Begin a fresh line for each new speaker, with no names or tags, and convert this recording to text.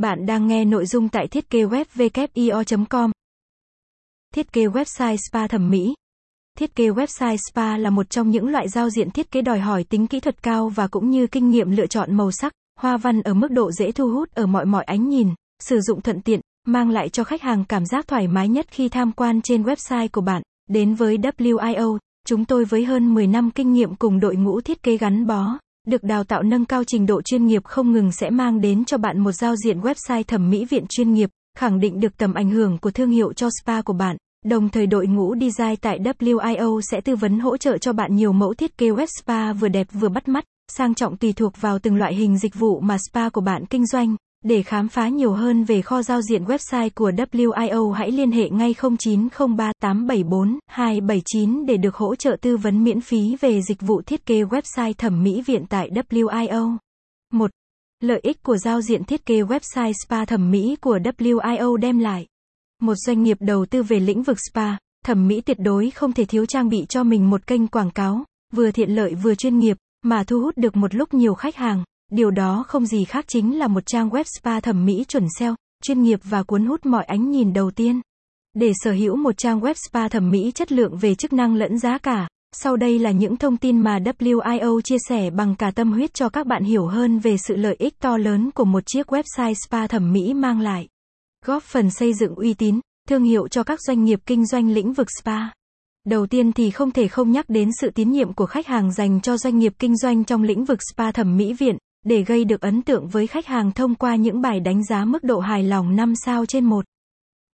Bạn đang nghe nội dung tại thiết kế web com Thiết kế website spa thẩm mỹ. Thiết kế website spa là một trong những loại giao diện thiết kế đòi hỏi tính kỹ thuật cao và cũng như kinh nghiệm lựa chọn màu sắc, hoa văn ở mức độ dễ thu hút ở mọi mọi ánh nhìn, sử dụng thuận tiện, mang lại cho khách hàng cảm giác thoải mái nhất khi tham quan trên website của bạn. Đến với WIO, chúng tôi với hơn 10 năm kinh nghiệm cùng đội ngũ thiết kế gắn bó, được đào tạo nâng cao trình độ chuyên nghiệp không ngừng sẽ mang đến cho bạn một giao diện website thẩm mỹ viện chuyên nghiệp, khẳng định được tầm ảnh hưởng của thương hiệu cho spa của bạn. Đồng thời đội ngũ design tại WIO sẽ tư vấn hỗ trợ cho bạn nhiều mẫu thiết kế web spa vừa đẹp vừa bắt mắt, sang trọng tùy thuộc vào từng loại hình dịch vụ mà spa của bạn kinh doanh. Để khám phá nhiều hơn về kho giao diện website của WIO hãy liên hệ ngay 0903 874 279 để được hỗ trợ tư vấn miễn phí về dịch vụ thiết kế website thẩm mỹ viện tại WIO. 1. Lợi ích của giao diện thiết kế website spa thẩm mỹ của WIO đem lại. Một doanh nghiệp đầu tư về lĩnh vực spa, thẩm mỹ tuyệt đối không thể thiếu trang bị cho mình một kênh quảng cáo, vừa thiện lợi vừa chuyên nghiệp, mà thu hút được một lúc nhiều khách hàng. Điều đó không gì khác chính là một trang web spa thẩm mỹ chuẩn SEO, chuyên nghiệp và cuốn hút mọi ánh nhìn đầu tiên. Để sở hữu một trang web spa thẩm mỹ chất lượng về chức năng lẫn giá cả, sau đây là những thông tin mà WIO chia sẻ bằng cả tâm huyết cho các bạn hiểu hơn về sự lợi ích to lớn của một chiếc website spa thẩm mỹ mang lại. Góp phần xây dựng uy tín, thương hiệu cho các doanh nghiệp kinh doanh lĩnh vực spa. Đầu tiên thì không thể không nhắc đến sự tín nhiệm của khách hàng dành cho doanh nghiệp kinh doanh trong lĩnh vực spa thẩm mỹ viện, để gây được ấn tượng với khách hàng thông qua những bài đánh giá mức độ hài lòng 5 sao trên 1.